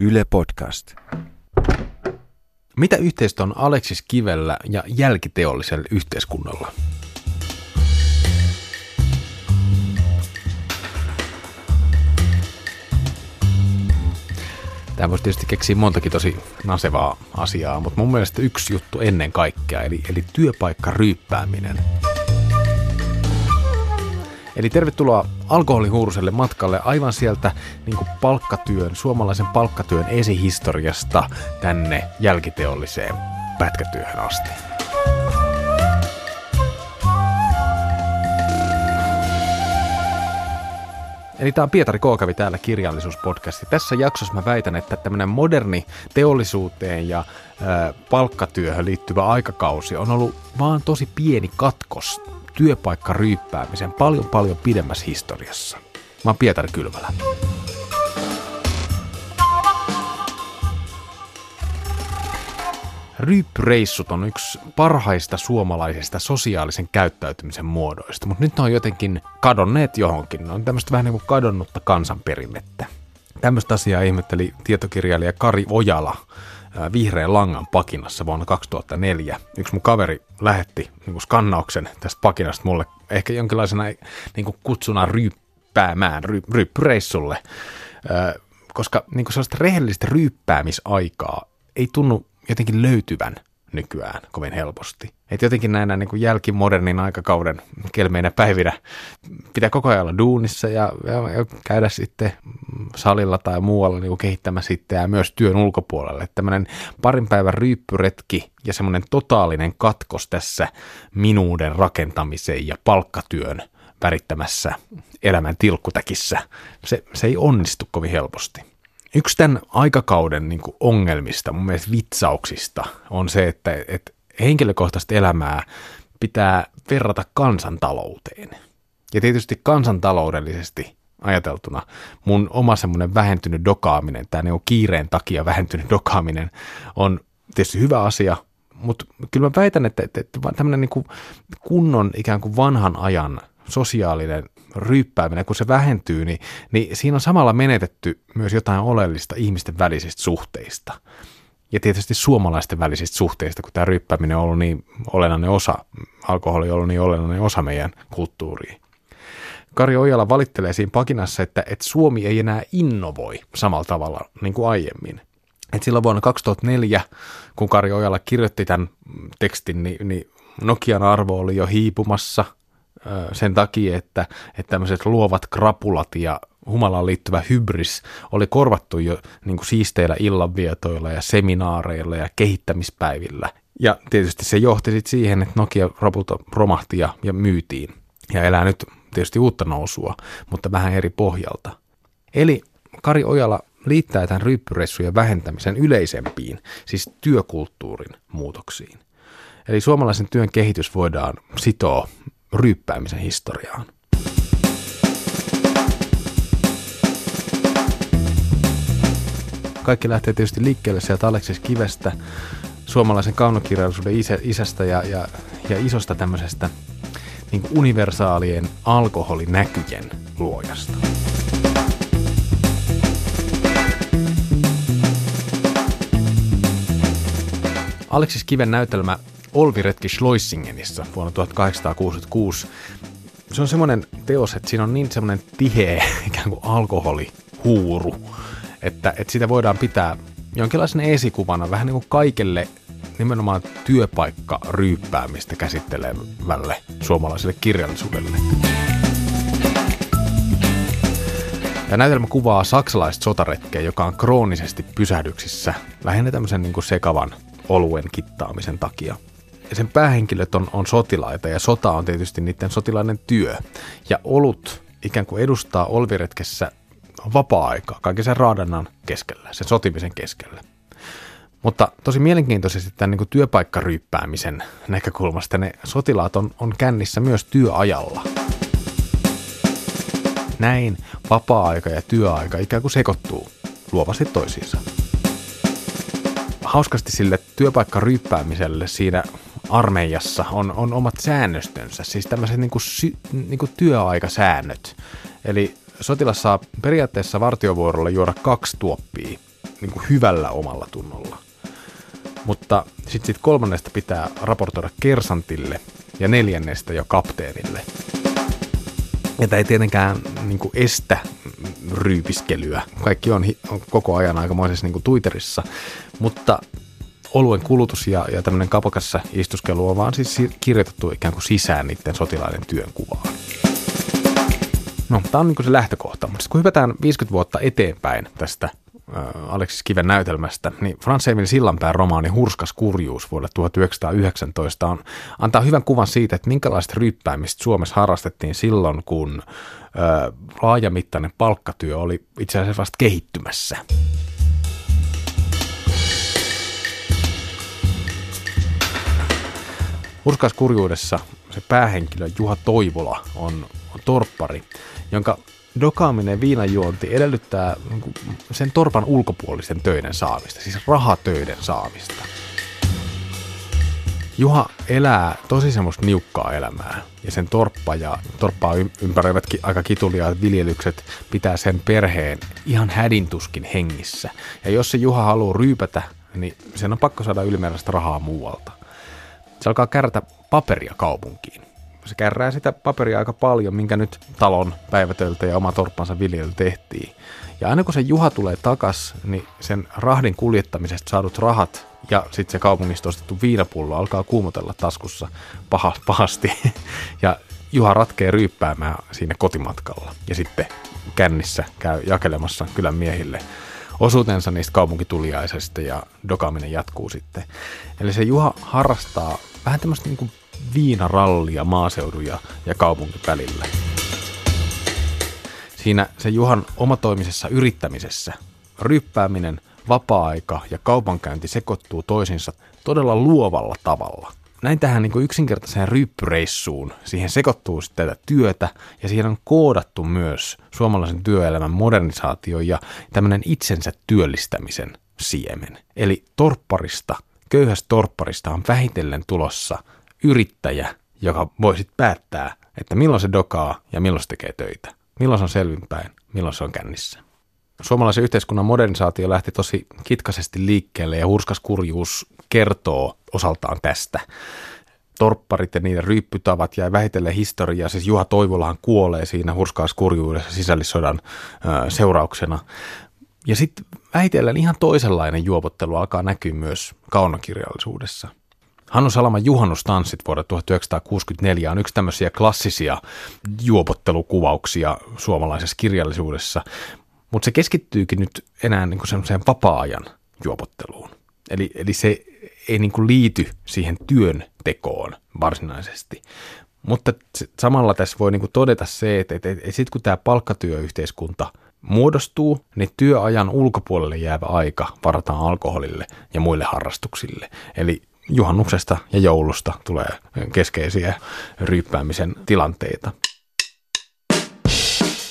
Yle Podcast. Mitä yhteistä on Aleksis Kivellä ja jälkiteollisella yhteiskunnalla? Tämä voisi tietysti keksiä montakin tosi nasevaa asiaa, mutta mun mielestä yksi juttu ennen kaikkea, eli, eli työpaikkaryyppääminen. Eli tervetuloa alkoholihuuruselle matkalle aivan sieltä niin kuin palkkatyön, suomalaisen palkkatyön esihistoriasta tänne jälkiteolliseen pätkätyöhön asti. Eli tämä on Pietari Kookavi täällä kirjallisuuspodcasti. Tässä jaksossa mä väitän, että tämmöinen moderni teollisuuteen ja ö, palkkatyöhön liittyvä aikakausi on ollut vaan tosi pieni katkos työpaikkaryyppäämisen paljon paljon pidemmässä historiassa. Mä oon Pietari Kylvälä. Ryyppyreissut on yksi parhaista suomalaisista sosiaalisen käyttäytymisen muodoista, mutta nyt ne on jotenkin kadonneet johonkin. Ne on tämmöistä vähän niin kuin kadonnutta kansanperinnettä. Tämmöistä asiaa ihmetteli tietokirjailija Kari Ojala vihreän langan pakinassa vuonna 2004. Yksi mun kaveri lähetti niin skannauksen tästä pakinasta mulle ehkä jonkinlaisena niin kutsuna ryyppäämään, ry, ryyppyreissulle, koska niin sellaista rehellistä ryyppäämisaikaa ei tunnu jotenkin löytyvän nykyään kovin helposti. Et jotenkin näinä niin kuin jälkimodernin aikakauden kelmeinä päivinä pitää koko ajan olla duunissa ja, ja, ja käydä sitten salilla tai muualla niin kuin kehittämässä itseään myös työn ulkopuolelle. Tämmöinen parin päivän ryyppyretki ja semmoinen totaalinen katkos tässä minuuden rakentamisen ja palkkatyön värittämässä elämän tilkkutäkissä, se, se ei onnistu kovin helposti. Yksi tämän aikakauden niin kuin ongelmista, mun mielestä vitsauksista, on se, että, että henkilökohtaista elämää pitää verrata kansantalouteen. Ja tietysti kansantaloudellisesti ajateltuna mun oma semmoinen vähentynyt dokaaminen, tämä niin kiireen takia vähentynyt dokaaminen on tietysti hyvä asia, mutta kyllä mä väitän, että, että, että tämmöinen niin kunnon ikään kuin vanhan ajan sosiaalinen ryyppääminen, kun se vähentyy, niin, niin siinä on samalla menetetty myös jotain oleellista ihmisten välisistä suhteista. Ja tietysti suomalaisten välisistä suhteista, kun tämä ryyppääminen on ollut niin olennainen osa, alkoholi on ollut niin olennainen osa meidän kulttuuria. Kari Ojala valittelee siinä pakinassa, että, että Suomi ei enää innovoi samalla tavalla niin kuin aiemmin. Et silloin vuonna 2004, kun Kari Ojala kirjoitti tämän tekstin, niin, niin Nokian arvo oli jo hiipumassa – sen takia, että, että tämmöiset luovat krapulat ja humalaan liittyvä hybris oli korvattu jo niin kuin siisteillä illanvietoilla ja seminaareilla ja kehittämispäivillä. Ja tietysti se johti sitten siihen, että Nokia rapulta romahti ja, ja myytiin ja elää nyt tietysti uutta nousua, mutta vähän eri pohjalta. Eli Kari Ojala liittää tämän ryyppyreissujen vähentämisen yleisempiin, siis työkulttuurin muutoksiin. Eli suomalaisen työn kehitys voidaan sitoa ryyppäämisen historiaan. Kaikki lähtee tietysti liikkeelle sieltä Aleksis Kivestä, suomalaisen kaunokirjallisuuden isä, isästä ja, ja, ja isosta tämmöisestä niin universaalien alkoholinäkyjen luojasta. Aleksis Kiven näytelmä Olviretki Schloissingenissa vuonna 1866. Se on semmoinen teos, että siinä on niin semmoinen tiheä ikään kuin alkoholihuuru, että, että sitä voidaan pitää jonkinlaisena esikuvana vähän niin kuin kaikelle nimenomaan työpaikka ryyppäämistä käsittelevälle suomalaiselle kirjallisuudelle. Tämä näytelmä kuvaa saksalaista sotaretkeä, joka on kroonisesti pysähdyksissä lähinnä tämmöisen niin kuin sekavan oluen kittaamisen takia sen päähenkilöt on, on sotilaita ja sota on tietysti niiden sotilaiden työ. Ja olut ikään kuin edustaa olviretkessä vapaa-aikaa kaiken sen raadannan keskellä, sen sotimisen keskellä. Mutta tosi mielenkiintoisesti tämän niin kuin työpaikkaryyppäämisen näkökulmasta ne sotilaat on, on kännissä myös työajalla. Näin vapaa-aika ja työaika ikään kuin sekoittuu luovasti toisiinsa. Hauskasti sille työpaikkaryyppäämiselle siinä armeijassa on, on omat säännöstönsä, siis tämmöiset niin kuin, niin kuin työaikasäännöt. Eli sotilas saa periaatteessa vartiovuorolla juoda kaksi tuoppia niin kuin hyvällä omalla tunnolla. Mutta sitten sit kolmannesta pitää raportoida kersantille ja neljännestä jo kapteenille. Ja tämä ei tietenkään niin kuin estä ryypiskelyä. Kaikki on, on koko ajan aikamoisessa niin kuin Twitterissa, mutta oluen kulutus ja, ja tämmöinen kapokassa istuskelu on vaan siis kirjoitettu ikään kuin sisään niiden sotilaiden työnkuvaan. No, tämä on niin se lähtökohta, mutta kun hypätään 50 vuotta eteenpäin tästä Aleksis Kiven näytelmästä, niin Frans Emil Sillanpään romaani Hurskas kurjuus vuodelta 1919 on, antaa hyvän kuvan siitä, että minkälaista ryyppäämistä Suomessa harrastettiin silloin, kun äh, laajamittainen palkkatyö oli itse asiassa vasta kehittymässä. Hurskas kurjuudessa se päähenkilö Juha Toivola on, on torppari, jonka dokaaminen viinajuonti edellyttää niin sen torpan ulkopuolisten töiden saamista, siis rahatöiden saamista. Juha elää tosi semmoista niukkaa elämää ja sen torppa ja torppaa ympäröivät aika kituliaat viljelykset pitää sen perheen ihan hädintuskin hengissä. Ja jos se Juha haluaa ryypätä, niin sen on pakko saada ylimääräistä rahaa muualta. Se alkaa kärrätä paperia kaupunkiin se kärrää sitä paperia aika paljon, minkä nyt talon päivätöltä ja oma torppansa viljely tehtiin. Ja aina kun se Juha tulee takas, niin sen rahdin kuljettamisesta saadut rahat ja sitten se kaupungista ostettu viinapullo alkaa kuumotella taskussa paha, pahasti. Ja Juha ratkee ryyppäämään siinä kotimatkalla. Ja sitten kännissä käy jakelemassa kylän miehille osuutensa niistä kaupunkituliaisesta ja dokaaminen jatkuu sitten. Eli se Juha harrastaa vähän tämmöistä niin kuin viinarallia maaseudun ja, ja kaupungin välillä. Siinä se Juhan omatoimisessa yrittämisessä ryppääminen, vapaa-aika ja kaupankäynti sekoittuu toisinsa todella luovalla tavalla. Näin tähän niin yksinkertaiseen ryppyreissuun, siihen sekoittuu sitten tätä työtä ja siihen on koodattu myös suomalaisen työelämän modernisaatio ja tämmöinen itsensä työllistämisen siemen. Eli torpparista, köyhästä torpparista on vähitellen tulossa – yrittäjä, joka voi sitten päättää, että milloin se dokaa ja milloin se tekee töitä. Milloin se on selvinpäin, milloin se on kännissä. Suomalaisen yhteiskunnan modernisaatio lähti tosi kitkaisesti liikkeelle ja hurskas kurjuus kertoo osaltaan tästä. Torpparit ja niiden ryyppytavat ja vähitellen historiaa. Siis Juha Toivolahan kuolee siinä hurskaassa kurjuudessa sisällissodan ö, seurauksena. Ja sitten vähitellen ihan toisenlainen juopottelu alkaa näkyä myös kaunokirjallisuudessa – Hannu Salaman juhannustanssit vuodelta 1964 on yksi tämmöisiä klassisia juopottelukuvauksia suomalaisessa kirjallisuudessa, mutta se keskittyykin nyt enää niin semmoiseen vapaa-ajan juopotteluun. Eli, eli se ei niin kuin liity siihen työn tekoon varsinaisesti. Mutta samalla tässä voi niin kuin todeta se, että, että, että sitten kun tämä palkkatyöyhteiskunta muodostuu, niin työajan ulkopuolelle jäävä aika varataan alkoholille ja muille harrastuksille. Eli juhannuksesta ja joulusta tulee keskeisiä ryyppäämisen tilanteita.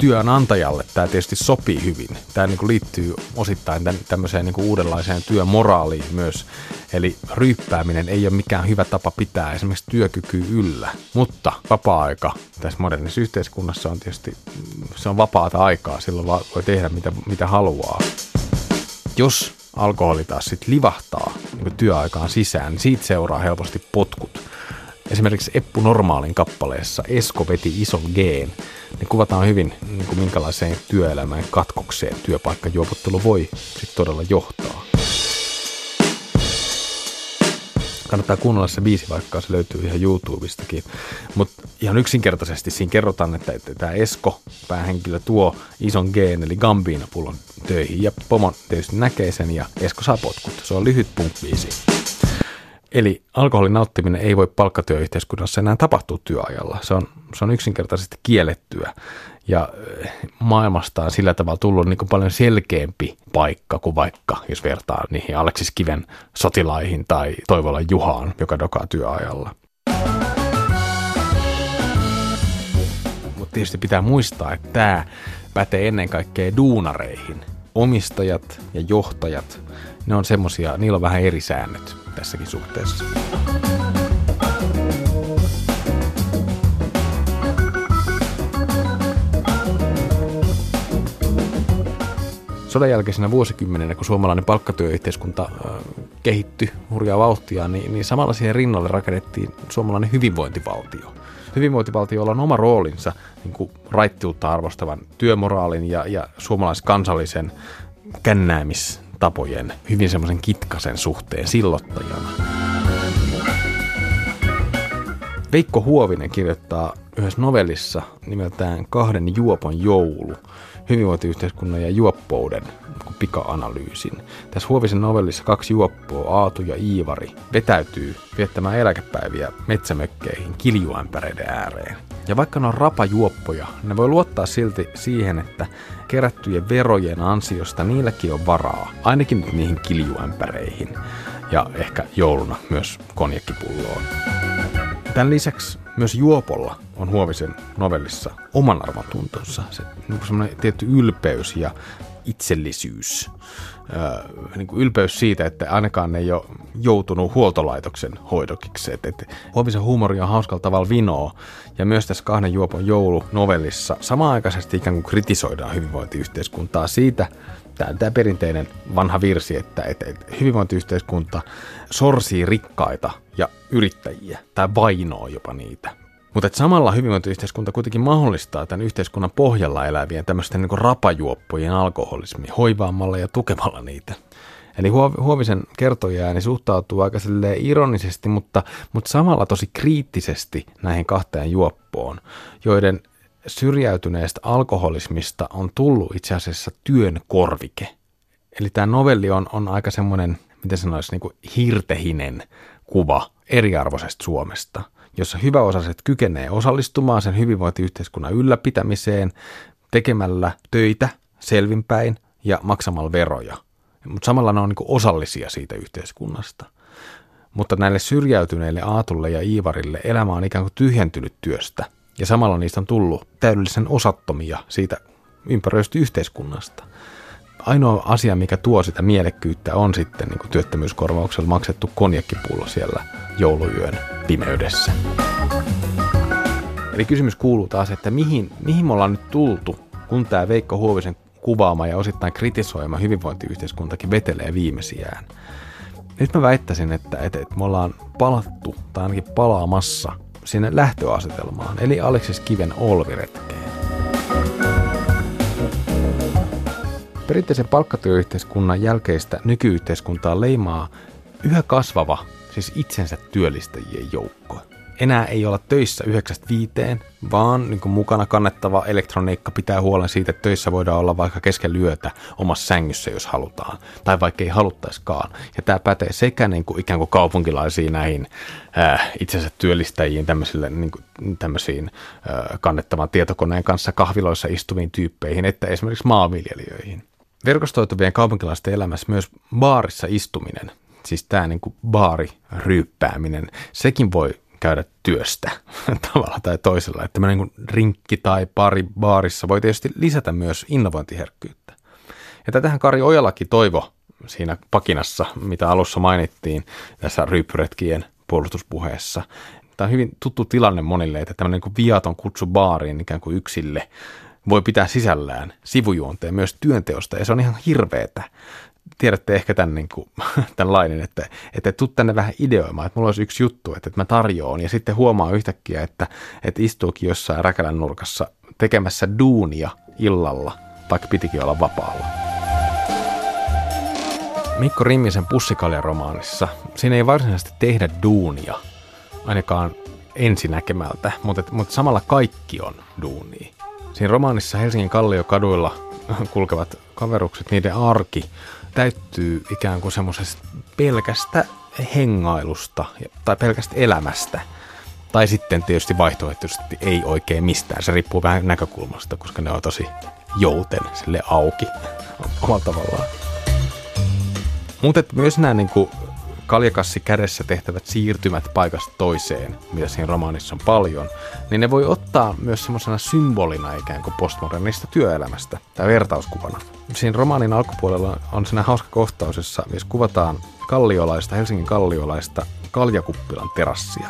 Työnantajalle tämä tietysti sopii hyvin. Tämä niin liittyy osittain tämmöiseen niin uudenlaiseen työmoraaliin myös. Eli ryyppääminen ei ole mikään hyvä tapa pitää esimerkiksi työkyky yllä. Mutta vapaa-aika tässä modernissa yhteiskunnassa on tietysti se on vapaata aikaa, silloin voi tehdä mitä, mitä haluaa. Jos alkoholi taas sitten livahtaa niin työaikaan sisään, niin siitä seuraa helposti potkut. Esimerkiksi Eppu Normaalin kappaleessa Esko veti ison geen. Ne kuvataan hyvin, niin kuin minkälaiseen työelämään katkokseen työpaikkajuopottelu voi sitten todella johtaa. Kannattaa kuunnella se biisi, vaikka se löytyy ihan YouTubestakin. Mutta ihan yksinkertaisesti siinä kerrotaan, että, tämä Esko, päähenkilö, tuo ison geen, eli Gambina-pullon töihin. Ja Pomo tietysti näkee sen ja Esko saa potkut. Se on lyhyt punk-biisi. Eli alkoholin nauttiminen ei voi palkkatyöyhteiskunnassa enää tapahtua työajalla. Se on, se on yksinkertaisesti kiellettyä ja eh, maailmasta on sillä tavalla tullut niin paljon selkeämpi paikka kuin vaikka, jos vertaa niihin Aleksis Kiven sotilaihin tai Toivola Juhaan, joka dokaa työajalla. Mutta tietysti pitää muistaa, että tämä pätee ennen kaikkea duunareihin. Omistajat ja johtajat, ne on semmosia, niillä on vähän eri säännöt tässäkin suhteessa. sodan jälkeisenä vuosikymmenenä, kun suomalainen palkkatyöyhteiskunta kehittyi hurjaa vauhtia, niin, niin samalla siihen rinnalle rakennettiin suomalainen hyvinvointivaltio. Hyvinvointivaltiolla on oma roolinsa niin kuin raittiutta arvostavan työmoraalin ja, ja suomalaiskansallisen kännäämistapojen hyvin semmoisen kitkasen suhteen sillottajana. Veikko Huovinen kirjoittaa yhdessä novellissa nimeltään Kahden juopon joulu hyvinvointiyhteiskunnan ja juoppouden pika-analyysin. Tässä Huovisen novellissa kaksi juoppoa, Aatu ja Iivari, vetäytyy viettämään eläkepäiviä metsämökkeihin kiljuämpäreiden ääreen. Ja vaikka ne on rapajuoppoja, ne voi luottaa silti siihen, että kerättyjen verojen ansiosta niilläkin on varaa, ainakin niihin kiljuämpäreihin ja ehkä jouluna myös konjekkipulloon. Tämän lisäksi myös Juopolla on Huovisen novellissa oman arvotuntonsa, se niin semmoinen tietty ylpeys ja itsellisyys. Niin kuin ylpeys siitä, että ainakaan ei ole joutunut huoltolaitoksen hoidokiksi. Et, et, Huovisen huumori on hauskalla tavalla vinoa, ja myös tässä kahden juopon joulunovellissa samaaikaisesti ikään kuin kritisoidaan hyvinvointiyhteiskuntaa siitä, tämä, tämä perinteinen vanha virsi, että, että, että hyvinvointiyhteiskunta sorsii rikkaita ja yrittäjiä tai vainoo jopa niitä. Mutta samalla hyvinvointiyhteiskunta kuitenkin mahdollistaa tämän yhteiskunnan pohjalla elävien tämmöisten niin rapajuoppojen alkoholismi hoivaamalla ja tukemalla niitä. Eli Huovisen kertoja suhtautuu aika ironisesti, mutta, mutta samalla tosi kriittisesti näihin kahteen juoppoon, joiden syrjäytyneestä alkoholismista on tullut itse asiassa työn korvike. Eli tämä novelli on, on aika semmoinen, miten sanoisi, niin hirtehinen kuva eriarvoisesta Suomesta, jossa hyväosaiset kykenee osallistumaan sen hyvinvointiyhteiskunnan ylläpitämiseen tekemällä töitä selvinpäin ja maksamalla veroja. Mutta samalla ne on niin osallisia siitä yhteiskunnasta. Mutta näille syrjäytyneille Aatulle ja Iivarille elämä on ikään kuin tyhjentynyt työstä – ja samalla niistä on tullut täydellisen osattomia siitä ympäröistä yhteiskunnasta. Ainoa asia, mikä tuo sitä mielekkyyttä, on sitten niin kuin työttömyyskorvauksella maksettu konjakkipullo siellä jouluyön pimeydessä. Eli kysymys kuuluu taas, että mihin, mihin me ollaan nyt tultu, kun tämä Veikko Huovisen kuvaama ja osittain kritisoima hyvinvointiyhteiskuntakin vetelee viimeisiään. Nyt mä väittäisin, että, että, että me ollaan palattu tai ainakin palaamassa sinne lähtöasetelmaan, eli Aleksis Kiven olviretkeen. Perinteisen palkkatyöyhteiskunnan jälkeistä nykyyhteiskuntaa leimaa yhä kasvava, siis itsensä työllistäjien joukko enää ei olla töissä 9-5, vaan niin mukana kannettava elektroniikka pitää huolen siitä, että töissä voidaan olla vaikka kesken lyötä omassa sängyssä, jos halutaan, tai vaikka ei haluttaiskaan. Ja tämä pätee sekä niin kuin ikään kuin kaupunkilaisiin näihin äh, itsensä työllistäjiin, niin kuin, tämmöisiin äh, kannettavan tietokoneen kanssa kahviloissa istuviin tyyppeihin, että esimerkiksi maanviljelijöihin. Verkostoituvien kaupunkilaisten elämässä myös baarissa istuminen, siis tämä niin kuin baariryyppääminen, sekin voi käydä työstä tavalla tai toisella. Että niin rinkki tai pari baarissa voi tietysti lisätä myös innovointiherkkyyttä. Ja tätähän Kari Ojalakin toivo siinä pakinassa, mitä alussa mainittiin tässä ryyppyretkien puolustuspuheessa. Tämä on hyvin tuttu tilanne monille, että tämmöinen niin viaton kutsu baariin ikään kuin yksille voi pitää sisällään sivujuonteen myös työnteosta, ja se on ihan hirveetä tiedätte ehkä tämän, niin kuin, tämän lainen, että, että tuu tänne vähän ideoimaan, että mulla olisi yksi juttu, että, että mä tarjoan, ja sitten huomaa yhtäkkiä, että, että istuukin jossain räkälän nurkassa tekemässä duunia illalla, vaikka pitikin olla vapaalla. Mikko Rimmisen pussikaljaromaanissa, siinä ei varsinaisesti tehdä duunia, ainakaan ensinäkemältä, mutta, mutta samalla kaikki on duunia. Siinä romaanissa Helsingin kalliokaduilla kulkevat kaverukset, niiden arki täyttyy ikään kuin semmoisesta pelkästä hengailusta tai pelkästä elämästä. Tai sitten tietysti vaihtoehtoisesti ei oikein mistään. Se riippuu vähän näkökulmasta, koska ne on tosi jouten sille auki omalla tavallaan. Mutta myös nämä niin kuin kaljakassi kädessä tehtävät siirtymät paikasta toiseen, mitä siinä romaanissa on paljon, niin ne voi ottaa myös semmoisena symbolina ikään kuin postmodernista työelämästä tai vertauskuvana. Siinä romaanin alkupuolella on siinä hauska kohtaus, jossa kuvataan kalliolaista, Helsingin kalliolaista kaljakuppilan terassia.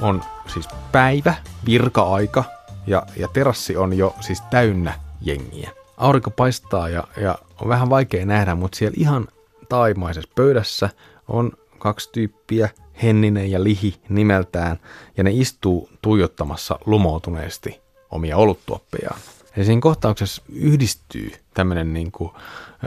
On siis päivä, virka-aika ja, ja terassi on jo siis täynnä jengiä. Aurinko paistaa ja, ja on vähän vaikea nähdä, mutta siellä ihan taimaisessa pöydässä on kaksi tyyppiä, Henninen ja Lihi nimeltään, ja ne istuu tuijottamassa lumoutuneesti omia oluttuoppejaan. Ja siinä kohtauksessa yhdistyy tämmöinen niin kuin,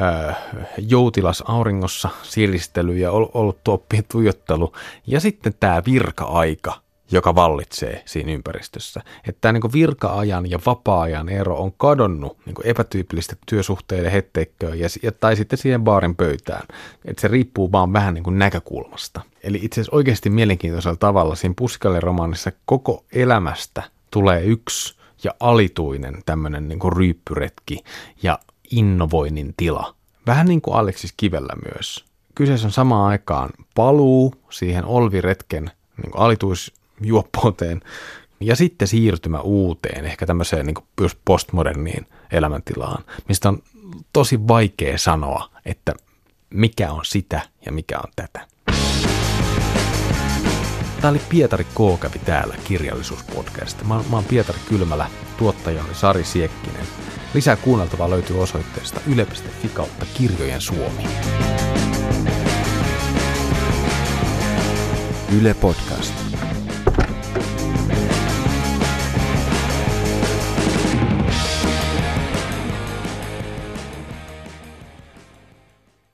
äh, joutilas auringossa siristely ja ollut tuoppien tuijottelu, ja sitten tämä virka-aika, joka vallitsee siinä ympäristössä. Että tämä niin virka-ajan ja vapaa-ajan ero on kadonnut niin epätyypillistä työsuhteiden hetteikköön ja, ja, tai sitten siihen baarin pöytään. Että se riippuu vaan vähän niin kuin näkökulmasta. Eli itse asiassa oikeasti mielenkiintoisella tavalla siinä Puskalle-romaanissa koko elämästä tulee yksi ja alituinen tämmöinen niin ryyppyretki ja innovoinnin tila. Vähän niin kuin Aleksis Kivellä myös. Kyseessä on samaan aikaan paluu siihen olviretken niin alituis juoppouteen ja sitten siirtymä uuteen, ehkä tämmöiseen niin kuin postmoderniin elämäntilaan, mistä on tosi vaikea sanoa, että mikä on sitä ja mikä on tätä. Tämä oli Pietari K. kävi täällä kirjallisuuspodcast. Mä, mä oon Pietari Kylmälä, tuottaja oli Sari Siekkinen. Lisää kuunneltavaa löytyy osoitteesta yle.fi kautta kirjojen Suomi. Yle Podcast.